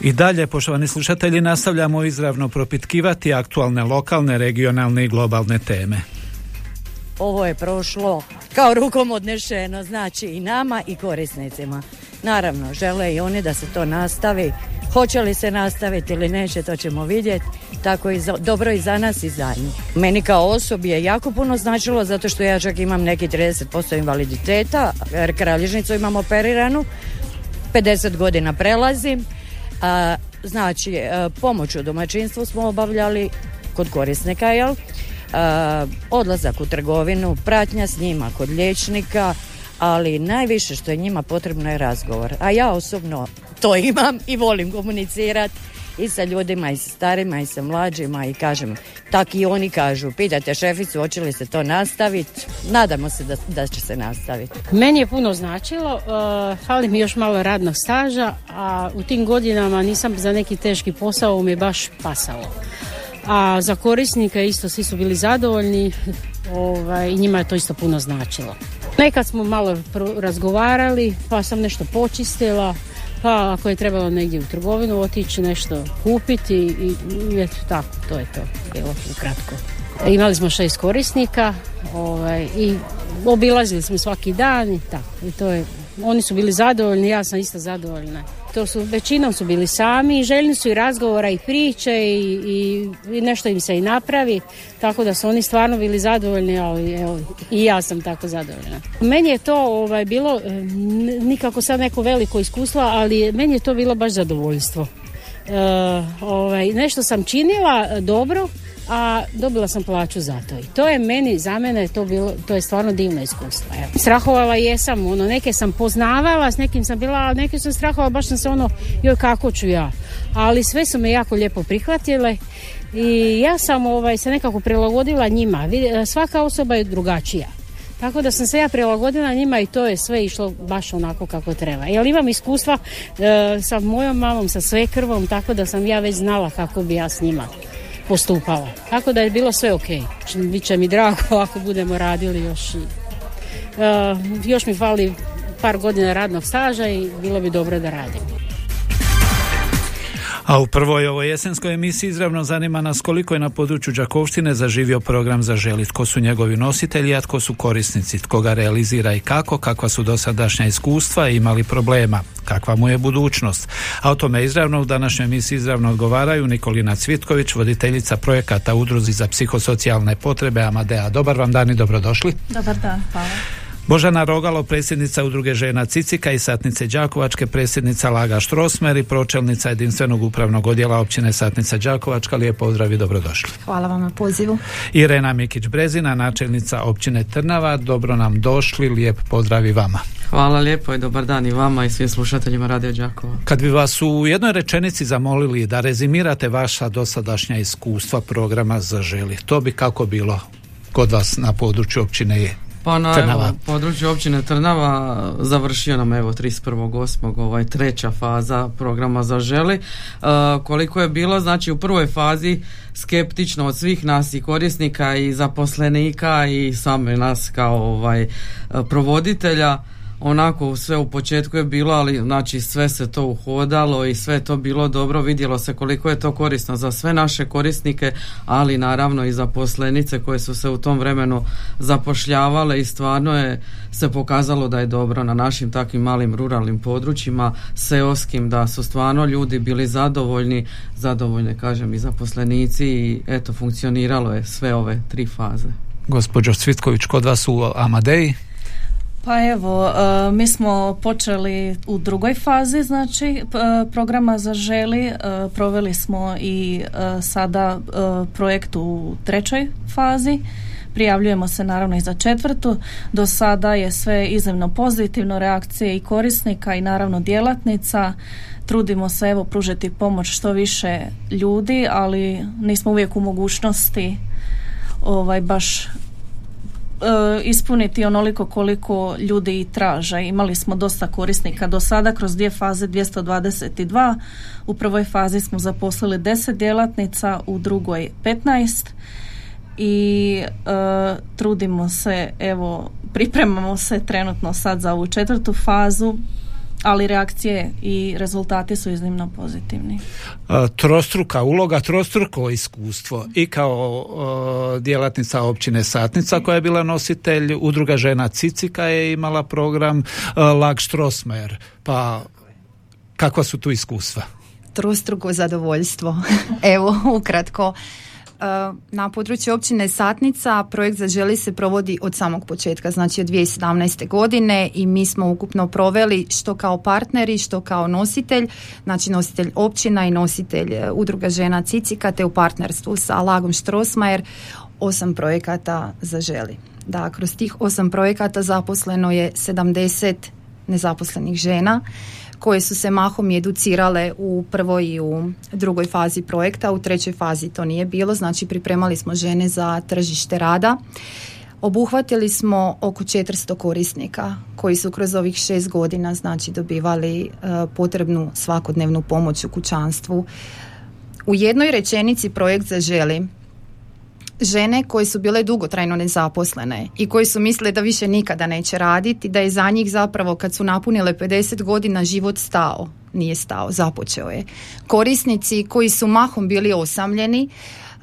I dalje, poštovani slušatelji, nastavljamo izravno propitkivati aktualne lokalne, regionalne i globalne teme. ovo je prošlo kao rukom odnešeno, znači i nama i korisnicima. Naravno, žele i oni da se to nastavi. Hoće li se nastaviti ili neće, to ćemo vidjeti. Tako i za, dobro i za nas i za njih. Meni kao osobi je jako puno značilo zato što ja čak imam neki 30% invaliditeta, jer kralježnicu imam operiranu, 50 godina prelazim. Znači, e, pomoć u domaćinstvu smo obavljali kod korisnika, jel? Odlazak u trgovinu, pratnja s njima kod liječnika, ali najviše što je njima potrebno je razgovor. A ja osobno to imam i volim komunicirati i sa ljudima i sa starima i sa mlađima i kažem, tak i oni kažu, pitate šeficu hoće li se to nastaviti, nadamo se da, da će se nastaviti. Meni je puno značilo, uh, fali mi još malo radnog staža, a u tim godinama nisam za neki teški posao mi je baš pasalo. A za korisnike isto svi su bili zadovoljni ovaj, i njima je to isto puno značilo. Nekad smo malo razgovarali, pa sam nešto počistila, pa ako je trebalo negdje u trgovinu otići nešto kupiti i, i eto tako, to je to bilo ukratko. Imali smo šest korisnika ovaj, i obilazili smo svaki dan i tako. I to je, oni su bili zadovoljni, ja sam isto zadovoljna. To su, većinom su bili sami i željni su i razgovora i priče i, i, i nešto im se i napravi, tako da su oni stvarno bili zadovoljni, ali evo, i ja sam tako zadovoljna. Meni je to ovaj, bilo, eh, nikako sad neko veliko iskustvo, ali meni je to bilo baš zadovoljstvo. E, ovaj, nešto sam činila dobro, a dobila sam plaću za to. I to je meni, za mene je to bilo, to je stvarno divno iskustvo. Evo. Strahovala jesam, ono, neke sam poznavala, s nekim sam bila, a neke sam strahovala, baš sam se ono, joj kako ću ja. Ali sve su me jako lijepo prihvatile i ja sam ovaj, se nekako prilagodila njima. Svaka osoba je drugačija. Tako da sam se ja prilagodila njima i to je sve išlo baš onako kako treba. Jer imam iskustva e, sa mojom mamom, sa svekrvom, tako da sam ja već znala kako bi ja s njima postupala. Tako da je bilo sve ok. Biće mi drago ako budemo radili još e, još mi fali par godina radnog staža i bilo bi dobro da radim. A u prvoj ovoj jesenskoj emisiji izravno zanima nas koliko je na području Đakovštine zaživio program za želi, tko su njegovi nositelji, a tko su korisnici, tko ga realizira i kako, kakva su dosadašnja iskustva i imali problema, kakva mu je budućnost. A o tome izravno u današnjoj emisiji izravno odgovaraju Nikolina Cvitković, voditeljica projekata Udruzi za psihosocijalne potrebe Amadea. Dobar vam dan i dobrodošli. Dobar dan, hvala. Božana Rogalo, predsjednica udruge žena Cicika i Satnice Đakovačke, predsjednica Laga Štrosmer i pročelnica jedinstvenog upravnog odjela općine Satnica Đakovačka. Lijep pozdrav i dobrodošli. Hvala vam na pozivu. Irena Mikić-Brezina, načelnica općine Trnava, dobro nam došli, lijep pozdrav i vama. Hvala lijepo i dobar dan i vama i svim slušateljima Radio Đakova. Kad bi vas u jednoj rečenici zamolili da rezimirate vaša dosadašnja iskustva programa Zaželi, to bi kako bilo kod vas na području općine je? Pa na Trnava. evo, području općine Trnava završio nam evo 31.8. ovaj treća faza programa Zaželi. E, koliko je bilo, znači u prvoj fazi skeptično od svih nas i korisnika i zaposlenika i same nas kao ovaj e, provoditelja onako sve u početku je bilo, ali znači sve se to uhodalo i sve to bilo dobro, vidjelo se koliko je to korisno za sve naše korisnike, ali naravno i zaposlenice koje su se u tom vremenu zapošljavale i stvarno je se pokazalo da je dobro na našim takvim malim ruralnim područjima, seoskim, da su stvarno ljudi bili zadovoljni, zadovoljni kažem i zaposlenici i eto funkcioniralo je sve ove tri faze. Gospođo Cvitković, kod vas u Amadeji? Pa evo, e, mi smo počeli u drugoj fazi, znači, e, programa Zaželi. E, Proveli smo i sada projekt u trećoj fazi. Prijavljujemo se naravno i za četvrtu. Do sada je sve iznimno pozitivno, reakcije i korisnika i naravno djelatnica. trudimo se evo pružiti pomoć što više ljudi, ali nismo uvijek u mogućnosti ovaj baš ispuniti onoliko koliko ljudi i traže. Imali smo dosta korisnika do sada kroz dvije faze 222. U prvoj fazi smo zaposlili 10 djelatnica, u drugoj 15 i e, trudimo se, evo, pripremamo se trenutno sad za ovu četvrtu fazu ali reakcije i rezultati su iznimno pozitivni. Trostruka uloga, trostruko iskustvo i kao djelatnica općine Satnica koja je bila nositelj, udruga žena Cicika je imala program Lag Štrosmer, pa kakva su tu iskustva? Trostruko zadovoljstvo. Evo, ukratko. Eh, na području općine Satnica projekt Zaželi se provodi od samog početka, znači od 2017. godine i mi smo ukupno proveli što kao partneri, što kao nositelj, znači nositelj općina i nositelj eh, udruga žena Cicika te u partnerstvu sa Lagom Štrosmajer osam projekata Zaželi. Da, kroz tih osam projekata zaposleno je 70 nezaposlenih žena koje su se mahom educirale u prvoj i u drugoj fazi projekta, u trećoj fazi to nije bilo, znači pripremali smo žene za tržište rada. Obuhvatili smo oko 400 korisnika koji su kroz ovih šest godina znači dobivali e, potrebnu svakodnevnu pomoć u kućanstvu. U jednoj rečenici projekt zaželi žene koje su bile dugotrajno nezaposlene i koji su mislile da više nikada neće raditi, da je za njih zapravo kad su napunile 50 godina život stao. Nije stao, započeo je. Korisnici koji su mahom bili osamljeni,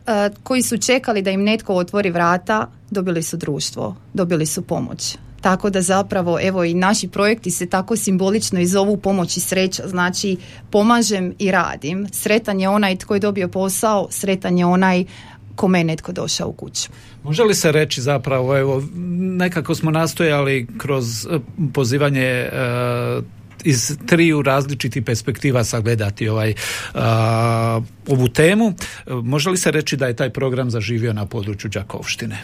e, koji su čekali da im netko otvori vrata, dobili su društvo, dobili su pomoć. Tako da zapravo evo i naši projekti se tako simbolično i zovu pomoć i sreća. Znači pomažem i radim. Sretan je onaj tko je dobio posao, sretan je onaj kome je netko došao u kuću. Može li se reći zapravo, evo, nekako smo nastojali kroz eh, pozivanje eh, iz triju različitih perspektiva sagledati ovaj uh, ovu temu. Može li se reći da je taj program zaživio na području Đakovštine?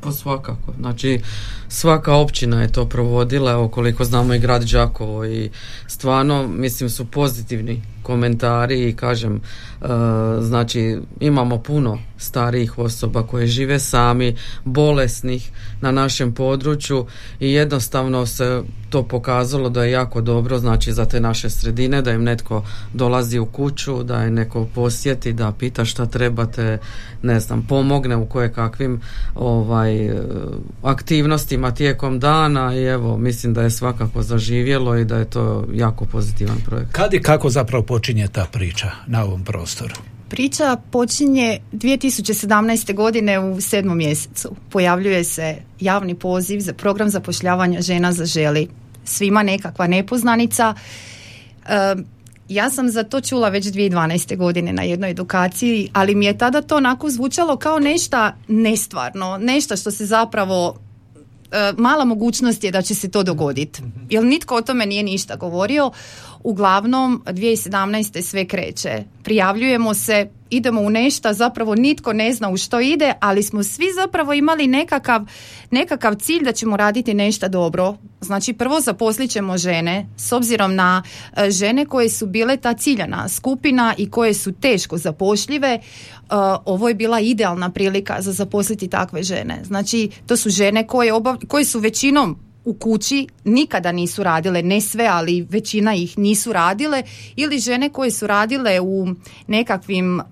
Pa svakako. Znači, svaka općina je to provodila, evo koliko znamo i grad Đakovo i stvarno, mislim, su pozitivni komentari i kažem, e, znači imamo puno starijih osoba koje žive sami, bolesnih na našem području i jednostavno se to pokazalo da je jako dobro znači za te naše sredine, da im netko dolazi u kuću, da je neko posjeti, da pita šta trebate, ne znam, pomogne u koje kakvim ovaj, aktivnostima tijekom dana i evo, mislim da je svakako zaživjelo i da je to jako pozitivan projekt. Kad i kako zapravo počinje ta priča na ovom prostoru? Priča počinje 2017. godine u sedmom mjesecu. Pojavljuje se javni poziv za program zapošljavanja žena za želi. Svima nekakva nepoznanica. ja sam za to čula već 2012. godine na jednoj edukaciji, ali mi je tada to onako zvučalo kao nešto nestvarno, nešto što se zapravo e, mala mogućnost je da će se to dogoditi. Jer nitko o tome nije ništa govorio. Uglavnom, 2017. sve kreće. Prijavljujemo se, idemo u nešto, zapravo nitko ne zna u što ide, ali smo svi zapravo imali nekakav, nekakav cilj da ćemo raditi nešto dobro. Znači prvo zaposlit ćemo žene s obzirom na e, žene koje su bile ta ciljana skupina i koje su teško zapošljive. E, ovo je bila idealna prilika za zaposliti takve žene. Znači to su žene koje, obav, koje su većinom u kući nikada nisu radile, ne sve, ali većina ih nisu radile ili žene koje su radile u nekakvim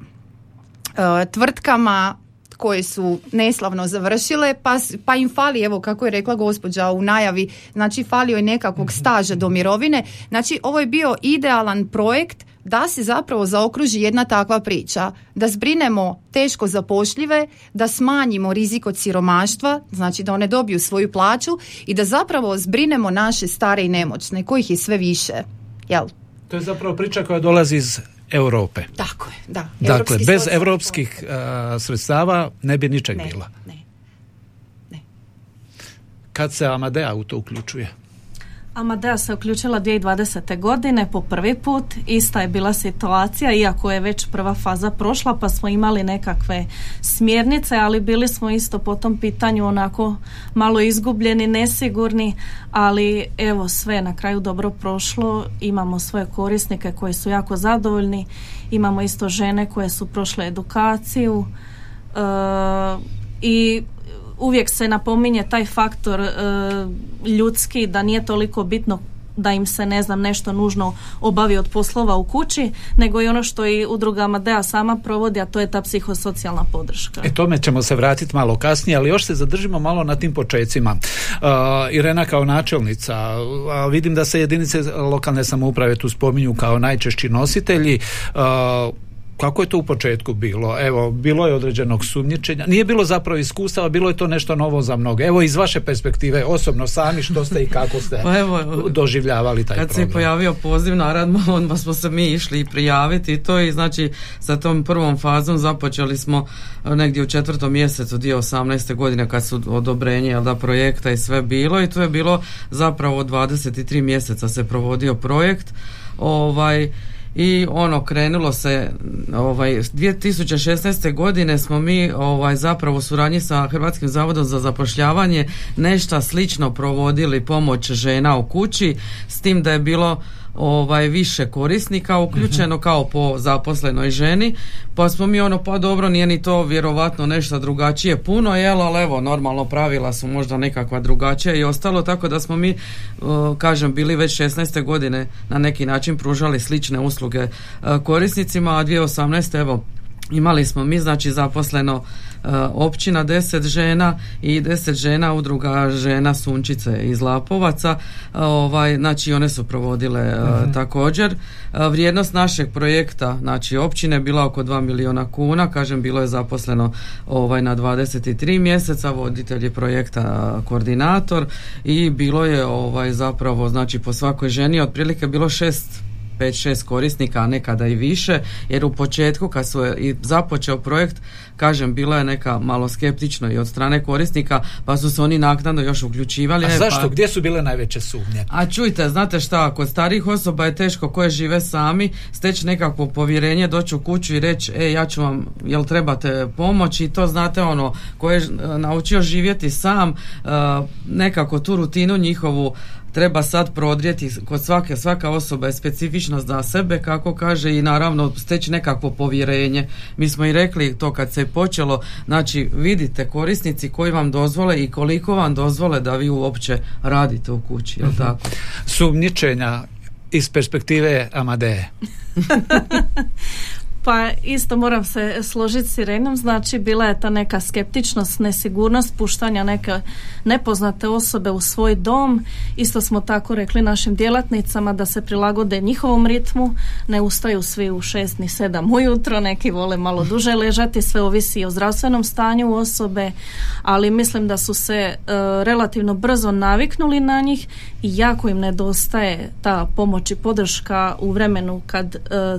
E, tvrtkama koje su neslavno završile, pa, pa im fali, evo kako je rekla gospođa u najavi, znači falio je nekakvog staža do mirovine. Znači ovo je bio idealan projekt da se zapravo zaokruži jedna takva priča, da zbrinemo teško zapošljive, da smanjimo rizik od siromaštva, znači da one dobiju svoju plaću i da zapravo zbrinemo naše stare i nemoćne, kojih je sve više. Jel? To je zapravo priča koja dolazi iz Europe. Tako je, da. Dakle, bez europskih sredstava ne bi ničeg ne, bila. Ne, ne. Kad se Amadea u to uključuje? Amadea se uključila 2020. godine po prvi put. Ista je bila situacija, iako je već prva faza prošla, pa smo imali nekakve smjernice, ali bili smo isto po tom pitanju onako malo izgubljeni, nesigurni, ali evo sve na kraju dobro prošlo. Imamo svoje korisnike koji su jako zadovoljni. Imamo isto žene koje su prošle edukaciju. E, I uvijek se napominje taj faktor e, ljudski da nije toliko bitno da im se ne znam nešto nužno obavi od poslova u kući, nego i ono što i udruga Amadea sama provodi, a to je ta psihosocijalna podrška. E tome ćemo se vratiti malo kasnije, ali još se zadržimo malo na tim počecima. Uh, Irena kao načelnica, a vidim da se jedinice lokalne samouprave tu spominju kao najčešći nositelji. Uh, kako je to u početku bilo? Evo, bilo je određenog sumnjičenja. Nije bilo zapravo iskustava, bilo je to nešto novo za mnoge. Evo, iz vaše perspektive, osobno sami, što ste i kako ste pa evo, doživljavali taj kad problem? Kad se pojavio poziv, naravno, onda smo se mi išli prijaviti i to i znači sa tom prvom fazom započeli smo e, negdje u četvrtom mjesecu 2018. godine kad su odobrenje da projekta i sve bilo i to je bilo zapravo 23 mjeseca se provodio projekt. Ovaj i ono krenulo se ovaj 2016. godine smo mi ovaj zapravo u suradnji sa Hrvatskim zavodom za zapošljavanje nešto slično provodili pomoć žena u kući s tim da je bilo ovaj više korisnika uključeno mhm. kao po zaposlenoj ženi pa smo mi ono pa dobro nije ni to vjerovatno nešto drugačije puno jel ali evo normalno pravila su možda nekakva drugačija i ostalo tako da smo mi kažem bili već 16. godine na neki način pružali slične usluge korisnicima a 2018. evo imali smo mi znači zaposleno E, općina deset žena i deset žena udruga žena Sunčice iz Lapovaca. Ovaj, znači one su provodile e, mhm. također. E, vrijednost našeg projekta znači općine bila oko 2 milijuna kuna. Kažem bilo je zaposleno ovaj na 23 mjeseca. Voditelj je projekta koordinator i bilo je ovaj zapravo znači po svakoj ženi otprilike bilo šest 5-6 korisnika, a nekada i više, jer u početku kad su i započeo projekt, kažem, bila je neka malo skeptično i od strane korisnika, pa su se oni naknadno još uključivali. A zašto? Pa... Gdje su bile najveće sumnje? A čujte, znate šta, kod starih osoba je teško koje žive sami, steći nekakvo povjerenje, doći u kuću i reći, e, ja ću vam, jel trebate pomoć i to znate ono, koje je naučio živjeti sam, uh, nekako tu rutinu njihovu treba sad prodrijeti kod svake, svaka osoba je specifična za sebe kako kaže i naravno steći nekakvo povjerenje. Mi smo i rekli to kad se je počelo, znači vidite korisnici koji vam dozvole i koliko vam dozvole da vi uopće radite u kući, jel uh tako? Sumnjičenja iz perspektive Amadeje. Pa isto moram se složiti s Irenom, znači bila je ta neka skeptičnost, nesigurnost puštanja neke nepoznate osobe u svoj dom. Isto smo tako rekli našim djelatnicama da se prilagode njihovom ritmu, ne ustaju svi u šest ni sedam ujutro, neki vole malo duže ležati, sve ovisi o zdravstvenom stanju osobe, ali mislim da su se e, relativno brzo naviknuli na njih i jako im nedostaje ta pomoć i podrška u vremenu kad e,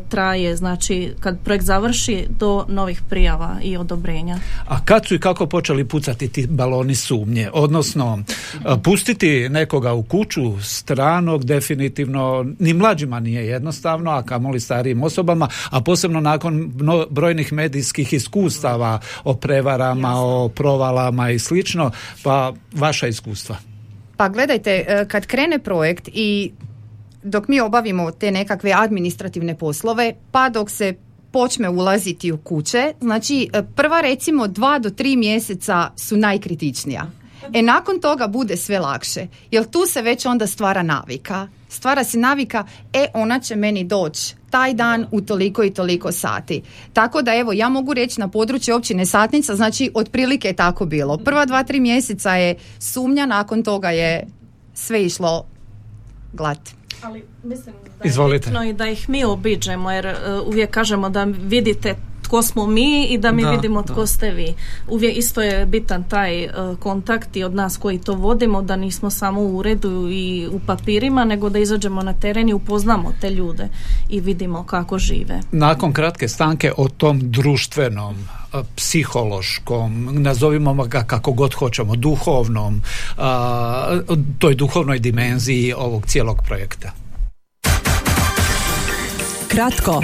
traje, znači kad projekt završi do novih prijava i odobrenja. A kad su i kako počeli pucati ti baloni sumnje? Odnosno, pustiti nekoga u kuću stranog definitivno ni mlađima nije jednostavno, a kamoli starijim osobama, a posebno nakon brojnih medijskih iskustava o prevarama, o provalama i slično, pa vaša iskustva. Pa gledajte, e, kad krene projekt i dok mi obavimo te nekakve administrativne poslove, pa dok se počne ulaziti u kuće, znači e, prva recimo dva do tri mjeseca su najkritičnija. E nakon toga bude sve lakše, jer tu se već onda stvara navika. Stvara se navika, e ona će meni doći taj dan u toliko i toliko sati. Tako da evo, ja mogu reći na području općine Satnica, znači otprilike je tako bilo. Prva dva, tri mjeseca je sumnja, nakon toga je sve išlo glat. Ali mislim da je bitno i da ih mi obiđemo jer uh, uvijek kažemo da vidite tko smo mi i da mi vidimo tko ste vi. Uvijek isto je bitan taj uh, kontakt i od nas koji to vodimo da nismo samo u uredu i u papirima nego da izađemo na teren i upoznamo te ljude i vidimo kako žive. Nakon kratke stanke o tom društvenom psihološkom, nazovimo ga kako god hoćemo, duhovnom, toj duhovnoj dimenziji ovog cijelog projekta? Kratko,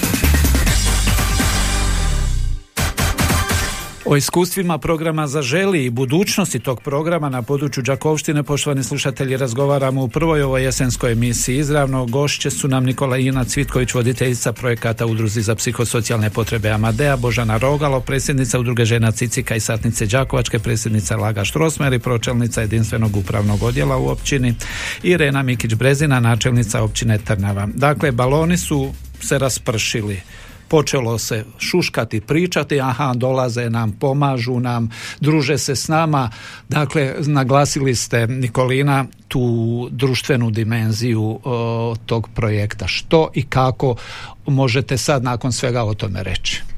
O iskustvima programa Zaželi i budućnosti tog programa na području Đakovštine, poštovani slušatelji, razgovaramo u prvoj ovoj jesenskoj emisiji. Izravno gošće su nam Nikola Ina Cvitković, voditeljica projekata Udruzi za psihosocijalne potrebe Amadea, Božana Rogalo, predsjednica Udruge žena Cicika i Satnice Đakovačke, predsjednica Laga Štrosmer i pročelnica jedinstvenog upravnog odjela u općini, Irena Mikić-Brezina, načelnica općine Trnava. Dakle, baloni su se raspršili počelo se šuškati, pričati, aha, dolaze nam, pomažu nam, druže se s nama. Dakle, naglasili ste, Nikolina, tu društvenu dimenziju tog projekta. Što i kako možete sad nakon svega o tome reći?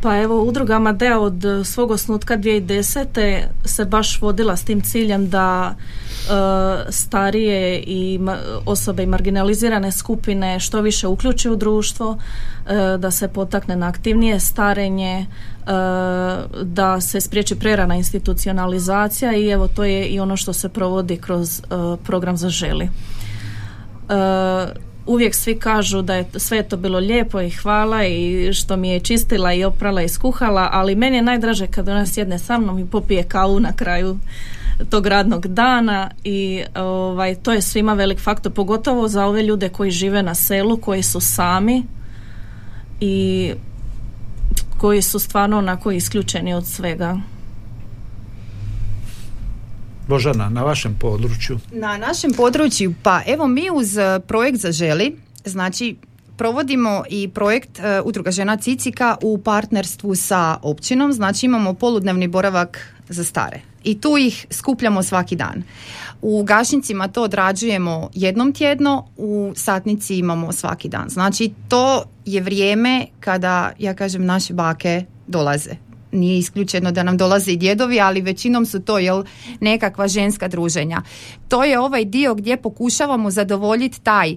Pa evo, udruga Amadea od svog osnutka 2010. se baš vodila s tim ciljem da E, starije i osobe i marginalizirane skupine što više uključi u društvo, e, da se potakne na aktivnije starenje, e, da se spriječi prerana institucionalizacija i evo to je i ono što se provodi kroz program za želi. Uvijek svi kažu da je sve to bilo lijepo i hvala i što mi je čistila i oprala i skuhala, ali meni je najdraže kad ona sjedne sa mnom i popije kavu na kraju tog radnog dana i ovaj, to je svima velik faktor, pogotovo za ove ljude koji žive na selu, koji su sami i koji su stvarno onako isključeni od svega. Božana, na vašem području? Na našem području, pa evo mi uz eh, projekt Zaželi, znači provodimo i projekt uh, Udruga žena Cicika u partnerstvu sa općinom, znači imamo poludnevni boravak za stare i tu ih skupljamo svaki dan. U gašnicima to odrađujemo jednom tjedno, u satnici imamo svaki dan. Znači to je vrijeme kada, ja kažem, naše bake dolaze. Nije isključeno da nam dolaze i djedovi, ali većinom su to jel, nekakva ženska druženja. To je ovaj dio gdje pokušavamo zadovoljiti taj e,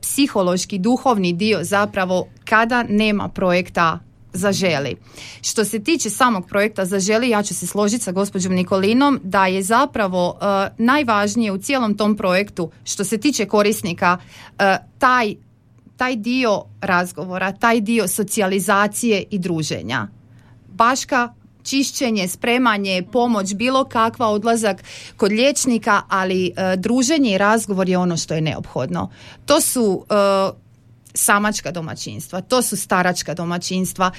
psihološki, duhovni dio zapravo kada nema projekta zaželi. Što se tiče samog projekta zaželi, ja ću se složiti sa gospođom Nikolinom da je zapravo uh, najvažnije u cijelom tom projektu što se tiče korisnika uh, taj, taj dio razgovora, taj dio socijalizacije i druženja. Baška čišćenje, spremanje, pomoć, bilo kakva odlazak kod liječnika, ali uh, druženje i razgovor je ono što je neophodno. To su samačka domaćinstva, to su staračka domaćinstva,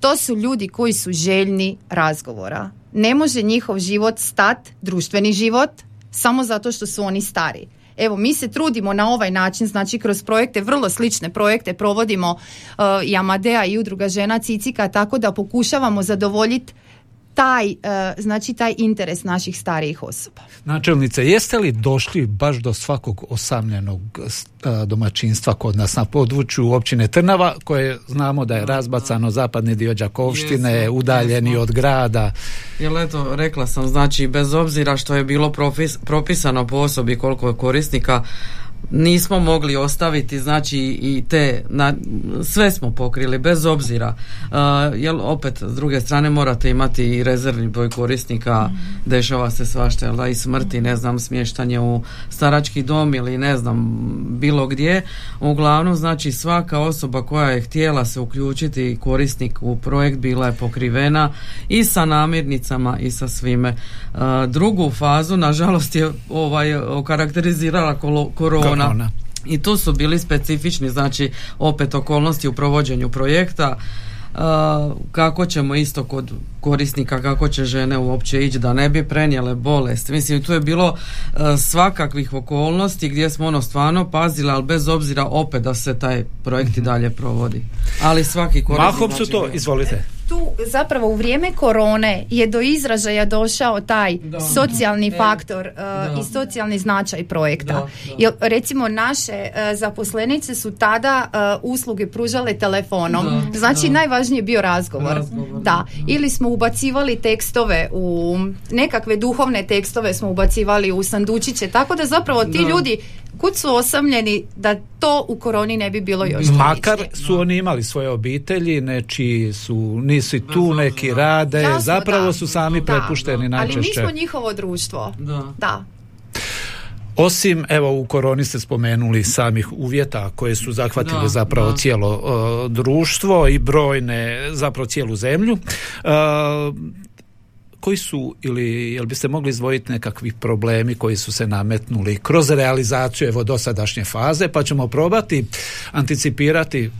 to su ljudi koji su željni razgovora. Ne može njihov život stat, društveni život, samo zato što su oni stari. Evo, mi se trudimo na ovaj način, znači kroz projekte, vrlo slične projekte provodimo uh, i Amadea i udruga žena Cicika, tako da pokušavamo zadovoljiti taj, e, znači taj interes naših starijih osoba. Načelnice, jeste li došli baš do svakog osamljenog e, domaćinstva kod nas na području općine Trnava, koje znamo da je razbacano zapadni dio Đakovštine, udaljeni od grada? Jel eto, rekla sam, znači bez obzira što je bilo propisano po osobi koliko je korisnika, nismo mogli ostaviti znači i te na, sve smo pokrili bez obzira. Uh, jel opet s druge strane morate imati i rezervni broj korisnika mm. dešava se svašta jel, i smrti ne znam smještanje u starački dom ili ne znam bilo gdje. Uglavnom znači svaka osoba koja je htjela se uključiti korisnik u projekt bila je pokrivena i sa namirnicama i sa svime. Uh, drugu fazu nažalost je ovaj okarakterizirala korona i tu su bili specifični, znači opet okolnosti u provođenju projekta, uh, kako ćemo isto kod korisnika, kako će žene uopće ići da ne bi prenijele bolest. Mislim, tu je bilo uh, svakakvih okolnosti gdje smo ono stvarno pazili, ali bez obzira opet da se taj projekt i mhm. dalje provodi. Ali svaki korisnik... Mahom su znači, to, izvolite tu zapravo u vrijeme korone je do izražaja došao taj socijalni E, faktor uh, da. i socijalni značaj projekta. Da, da. Jer recimo naše uh, zaposlenice su tada uh, usluge pružale telefonom. Da, znači da. najvažnije je bio razgovor. Razgovor, Da. Ili smo ubacivali tekstove u nekakve duhovne tekstove smo ubacivali u sandučiće. Tako da zapravo ti Da. ljudi kud su osamljeni da to u koroni ne bi bilo još Makar tragičnije. su oni imali svoje obitelji, nečiji su, nisu i tu, neki rade, Jasno, zapravo da. su sami Da. prepušteni Ali najčešće. nismo njihovo društvo. Da. Da. Osim, evo, u koroni ste spomenuli samih uvjeta koje su zahvatili Da, zapravo da. cijelo uh, društvo i brojne, zapravo cijelu zemlju. Uh, koji su ili jel biste mogli izdvojiti nekakvi problemi koji su se nametnuli kroz realizaciju evo dosadašnje faze pa ćemo probati anticipirati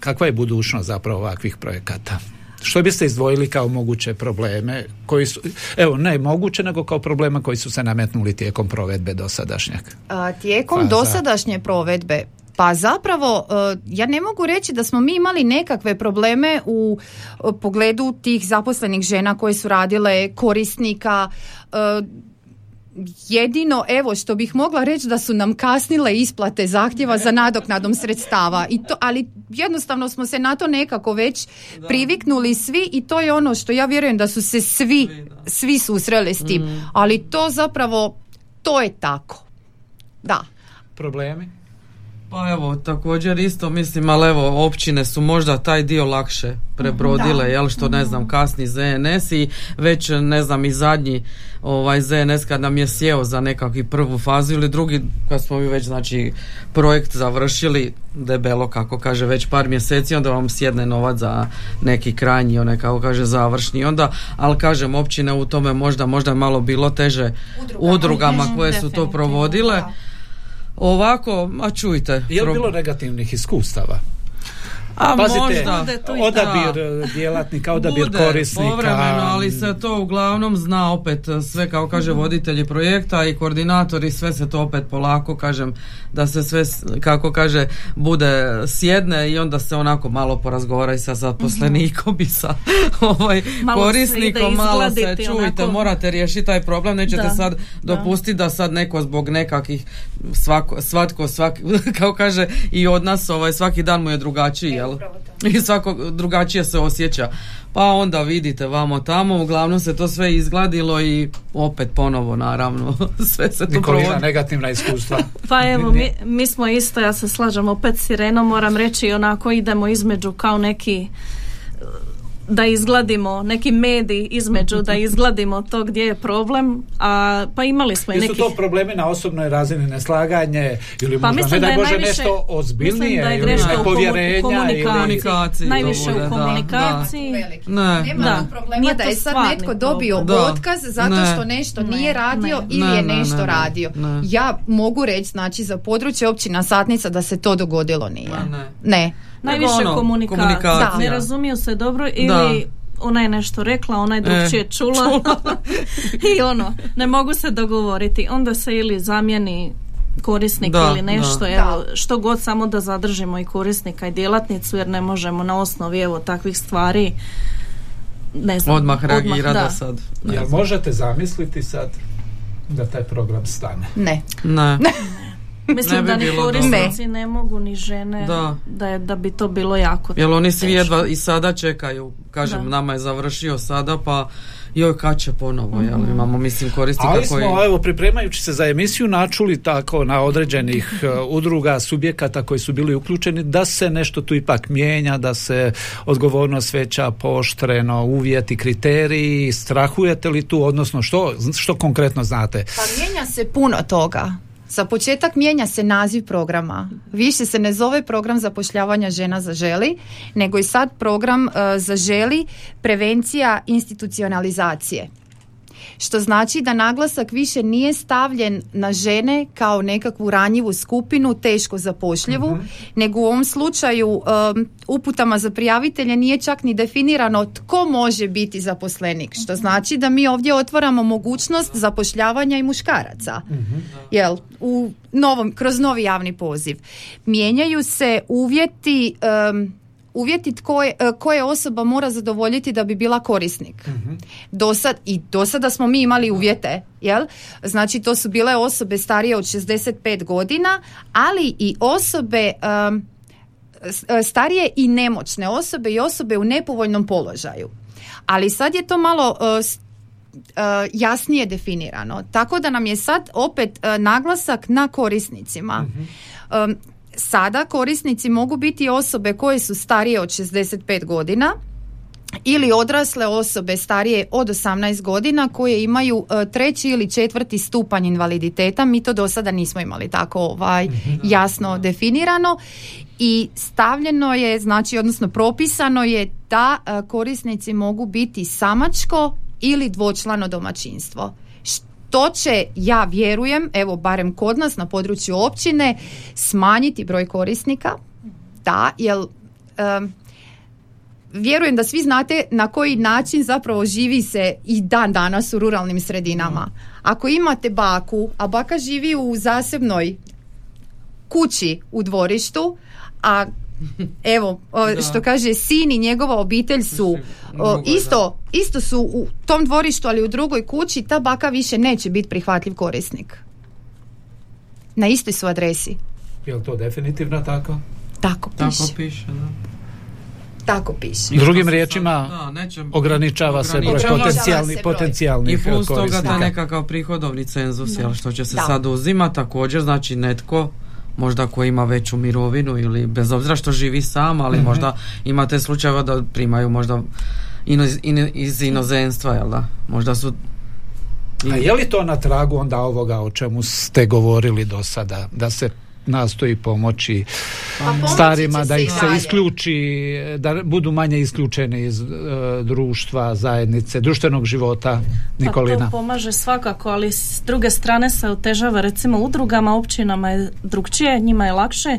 kakva je budućnost zapravo ovakvih projekata. Što biste izdvojili kao moguće probleme koji su, evo ne moguće nego kao problema koji su se nametnuli tijekom provedbe dosadašnjeg? A, tijekom Faza. dosadašnje provedbe pa zapravo e, ja ne mogu reći da smo mi imali nekakve probleme u e, pogledu tih zaposlenih žena koje su radile korisnika e, jedino evo što bih mogla reći da su nam kasnile isplate zahtjeva za nadoknadom sredstava. I to ali jednostavno smo se na to nekako već priviknuli svi i to je ono što ja vjerujem da su se svi svi susreli s tim. Ali to zapravo to je tako. Da. Problemi? Pa evo, također isto mislim, ali evo, općine su možda taj dio lakše prebrodile, Da. jel, što ne znam, kasni ZNS i već, ne znam, i zadnji ovaj ZNS kad nam je sjeo za nekakvi prvu fazu ili drugi, kad smo mi već, znači, projekt završili debelo, kako kaže, već par mjeseci, onda vam sjedne novac za neki krajnji, onaj, kako kaže, završni, onda, ali kažem, općine u tome možda, možda malo bilo teže udrugama, koje su to provodile. da. Ovako, a čujte. Je li bilo negativnih iskustava? A Pazite, možda. Odabir djelatnika, odabir Bude korisnika. povremeno, ali se to uglavnom zna opet sve kao kaže voditelji projekta i koordinatori, sve se to opet polako kažem da se sve kako kaže bude sjedne i onda se onako malo porazgovara i sa zaposlenikom i sa ovaj Malo korisnikom, malo se čujte, onako. morate riješiti taj problem, nećete Da, sad da. dopustiti da sad neko zbog nekakvih svako, svatko, svaki, kao kaže i od nas ovaj, svaki dan mu je drugačiji, jel? I svako drugačije se osjeća. Pa onda vidite vamo tamo, uglavnom se to sve izgladilo i opet ponovo naravno sve se to Nikolina, provodi. negativna iskustva. Pa evo, mi, mi smo isto, ja se slažem opet s Irenom, moram reći, onako idemo između kao neki da izgladimo neki medij između da izgladimo to gdje je problem a pa imali smo i Jesu nekih to problemi na osobnoj razini neslaganje ili Pa možda ne da daj je Bože najviše- nešto ozbiljnije mislim da je ili greška u komu- nepovjerenja komunikaciji. ili... Komunikaciji najviše u da, komunikaciji Ne, Nema Da. problema Nije da je sad netko dobio. Da. otkaz zato Ne. što nešto Ne, nije radio ne. ili Ne, je ne, nešto ne, ne. radio. Ne. Ja mogu reći, znači za područje općina Satnica da se to dogodilo nije. Ma ne. Najviše ono, komunikacija. komunikacija. ne razumiju se dobro ili ona je nešto rekla, ona je drugčije E, čula, i ono, ne mogu se dogovoriti. Onda se ili zamijeni korisnik Da, ili nešto, da. evo, što god samo da zadržimo i korisnika i djelatnicu jer ne možemo na osnovi evo takvih stvari ne znam, Odmah reagira da, da. sad. Ne, Jel možete zamisliti sad da taj program stane? Ne. ne. Mislim Ne bi da ni korisnici ne mogu ni žene Da. da, je, da bi to bilo jako Jer oni svi teško. jedva i sada čekaju. Kažem, Da. nama je završio sada, pa joj kad će ponovo, jel? Imamo, mislim, korisnika Ali koji... smo, evo, pripremajući se za emisiju, načuli tako na određenih e, udruga, subjekata koji su bili uključeni, da se nešto tu ipak mijenja, da se odgovornost veća, poštreno, uvjeti, kriteriji, strahujete li tu, odnosno što, što konkretno znate? Pa mijenja se puno toga. Za početak mijenja se naziv programa. Više se ne zove program zapošljavanja žena za želi, nego i sad program e, za želi prevencija institucionalizacije. Što znači da naglasak više nije stavljen na žene kao nekakvu ranjivu skupinu, teško zapošljivu, nego u ovom slučaju um, uputama za prijavitelje nije čak ni definirano tko može biti zaposlenik. Što znači da mi ovdje otvaramo mogućnost zapošljavanja i muškaraca. Jel, u novom, kroz novi javni poziv. Mijenjaju se uvjeti um, uvjeti koje, e, koje osoba mora zadovoljiti da bi bila korisnik. Do sad, I do sada smo mi imali uvjete, jel? Znači to su bile osobe starije od 65 godina, ali i osobe um, starije i nemoćne osobe i osobe u nepovoljnom položaju. Ali sad je to malo e, jasnije definirano. Tako da nam je sad opet naglasak na korisnicima. Um, sada korisnici mogu biti osobe koje su starije od 65 godina ili odrasle osobe starije od 18 godina koje imaju e, treći ili četvrti stupanj invaliditeta. Mi to do sada nismo imali tako ovaj jasno definirano i stavljeno je, znači odnosno propisano je da e, korisnici mogu biti samačko ili dvočlano domaćinstvo. Što će, ja vjerujem, evo barem kod nas na području općine, smanjiti broj korisnika, da, jer em, vjerujem da svi znate na koji način zapravo živi se i dan danas u ruralnim sredinama. Ako imate baku, a baka živi u zasebnoj kući u dvorištu, a evo, o, Da. što kaže sin i njegova obitelj su o, Drugo isto, isto su u tom dvorištu, ali u drugoj kući, ta baka više neće biti prihvatljiv korisnik. Na istoj su adresi. Je li to definitivno tako? Tako Tako piše. piše, da. Tako piše. Drugim riječima, sad- da, neće- ograničava se broj ograničava se potencijalni, se broj. potencijalnih I plus toga da nekakav prihodovni cenzus, jel, što će se Da. sad uzima, također znači netko možda ko ima veću mirovinu ili bez obzira što živi sam, ali možda imate slučajeva da primaju možda ino- ino- iz inozemstva, jel da? Možda su A je li to na tragu onda ovoga o čemu ste govorili do sada, da se nastoji pomoći Pa starima da ih se dalje. isključi, da budu manje isključeni iz e, društva, zajednice, društvenog života, Pa Nikolina? to pomaže svakako, ali s druge strane se otežava recimo udrugama, općinama je drugčije, njima je lakše.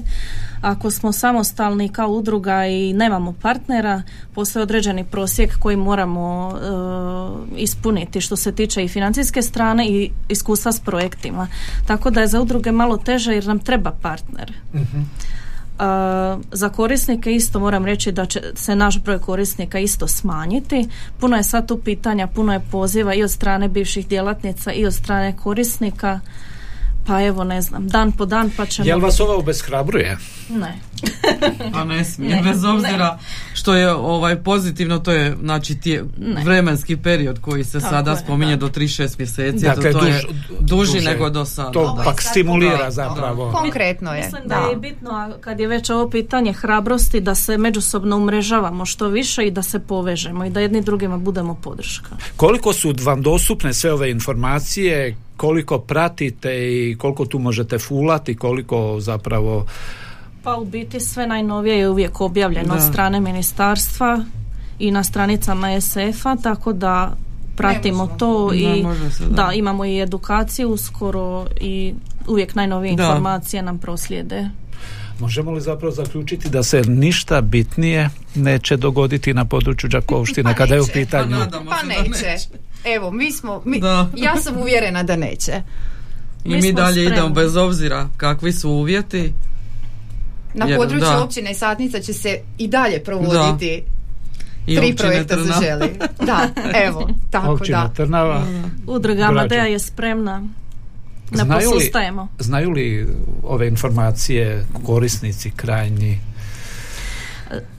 Ako smo samostalni kao udruga i nemamo partnera, postoji određeni prosjek koji moramo e, ispuniti što se tiče i financijske strane i iskustva s projektima. Tako da je za udruge malo teže jer nam treba partner. A, za korisnike isto moram reći da će se naš broj korisnika isto smanjiti. Puno je sad tu pitanja, puno je poziva i od strane bivših djelatnica i od strane korisnika. Pa evo ne znam, dan po dan pa ćemo... Jel vas ovo obeshrabruje? Ne. Pa ne smije, Ne, bez obzira što je ovaj pozitivno, to je znači tije, Ne. vremenski period koji se Tako sada je, spominje da. do 3-6 mjeseci, Dakle, to je duž- duži duže. nego do sada. To Ovo je pak stimulira Da, zapravo. Konkretno je. Mislim da je bitno, a kad je već ovo pitanje hrabrosti, da se međusobno umrežavamo što više i da se povežemo i da jedni drugima budemo podrška. Koliko su vam dostupne sve ove informacije, koliko pratite i koliko tu možete fulati, koliko zapravo Pa u biti sve najnovije je uvijek objavljeno od strane ministarstva i na stranicama SF-a, tako da pratimo to i se, da. da, imamo i edukaciju uskoro i uvijek najnovije Da. informacije nam proslijede. Možemo li zapravo zaključiti da se ništa bitnije neće dogoditi na području Đakovštine Pa kada je u pitanju Pa nadamo Pa se da neće. Evo, mi smo, mi, Da. ja sam uvjerena da neće. I Mi dalje spremni. idemo bez obzira kakvi su uvjeti. Na Jer, području da. općine Satnica će se i dalje provoditi I tri projekta za Trnav. želi. Da, evo, tako općina da. Trnava. Udruga. Amadeja je spremna. Ne Znaju li-. Znaju li ove informacije korisnici krajnji?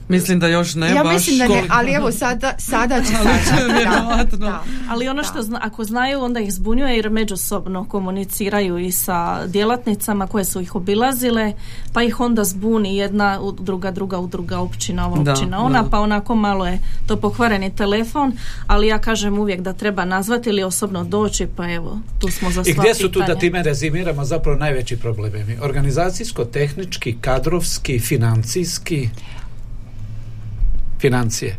Mislim da još ne ja baš. mislim da ne, koliko- ali evo sada, sada će Ali saznati, da, da. Ali ono što zna, ako znaju onda ih zbunjuje jer međusobno komuniciraju i sa djelatnicama koje su ih obilazile pa ih onda zbuni jedna udruga, druga udruga, općina, ova Da, općina, ona da. pa onako malo je to pokvareni telefon ali ja kažem uvijek da treba nazvati ili osobno doći pa evo tu smo za I gdje su tu da time rezimiramo zapravo najveći problemi? Organizacijsko, tehnički, kadrovski, financijski financije.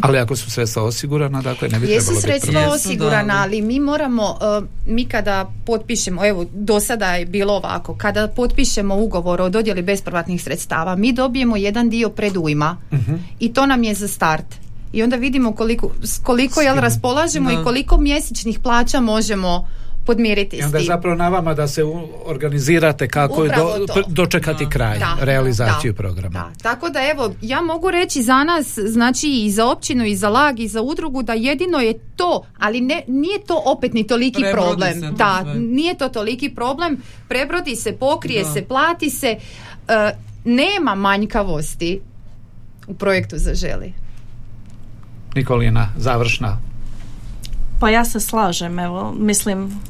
Ali ako su sredstva osigurana, dakle ne bi Jesu trebalo biti sredstva. Jesu, osigurana, da. ali mi moramo, uh, mi kada potpišemo, evo, do sada je bilo ovako, kada potpišemo ugovor o dodjeli bespovratnih sredstava, mi dobijemo jedan dio predujma Mhm. i to nam je za start. I onda vidimo koliko, koliko jel, raspolažemo Da. i koliko mjesečnih plaća možemo podmiriti I onda s tim. zapravo na vama da se organizirate kako je Upravo do- to. dočekati kraj, Da, realizaciju da, programa. Da. Tako da evo, ja mogu reći za nas, znači i za općinu i za lag i za udrugu da jedino je to, ali ne, nije to opet ni toliki Prebrodi problem. se da, sve. nije to toliki problem. Prebrodi se, pokrije Da. se, plati se. E, nema manjkavosti u projektu Zaželi. Nikolina, završna. Pa ja se slažem, evo, mislim,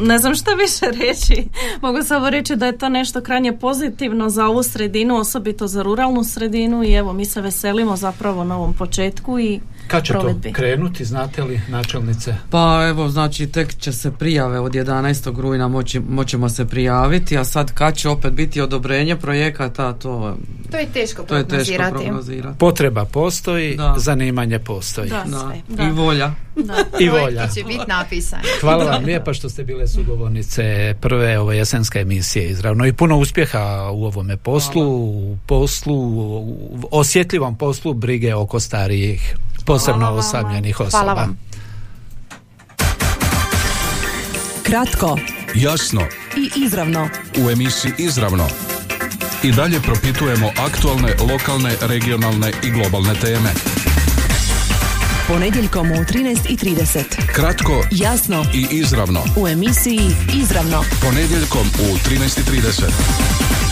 ne znam šta više reći. Mogu samo reći da je to nešto krajnje pozitivno za ovu sredinu, osobito za ruralnu sredinu i evo, mi se veselimo zapravo novom početku i Kad će provedbi. to krenuti, znate li, načelnice? Pa evo, znači tek će se prijave od 11. rujna moći, moćemo se prijaviti, a sad kad će opet biti odobrenje projekata, to, To je teško to je teško prognozirati. prognozirati. Potreba postoji, Da. zanimanje postoji. Da, Da. sve, da. I volja. Da. I volja. će biti napisani. Hvala vam lijepa što ste bile sugovornice prve ove jesenske emisije izravno i puno uspjeha u ovome poslu, u poslu, u osjetljivom poslu brige oko starijih, posebno Hvala osamljenih osoba. Hvala vam. Kratko Jasno, i izravno. u emisiji Izravno. I dalje propitujemo aktualne, lokalne, regionalne i globalne teme. Ponedjeljkom u 13.30. Kratko Jasno i izravno. u emisiji Izravno. Ponedjeljkom u 13.30.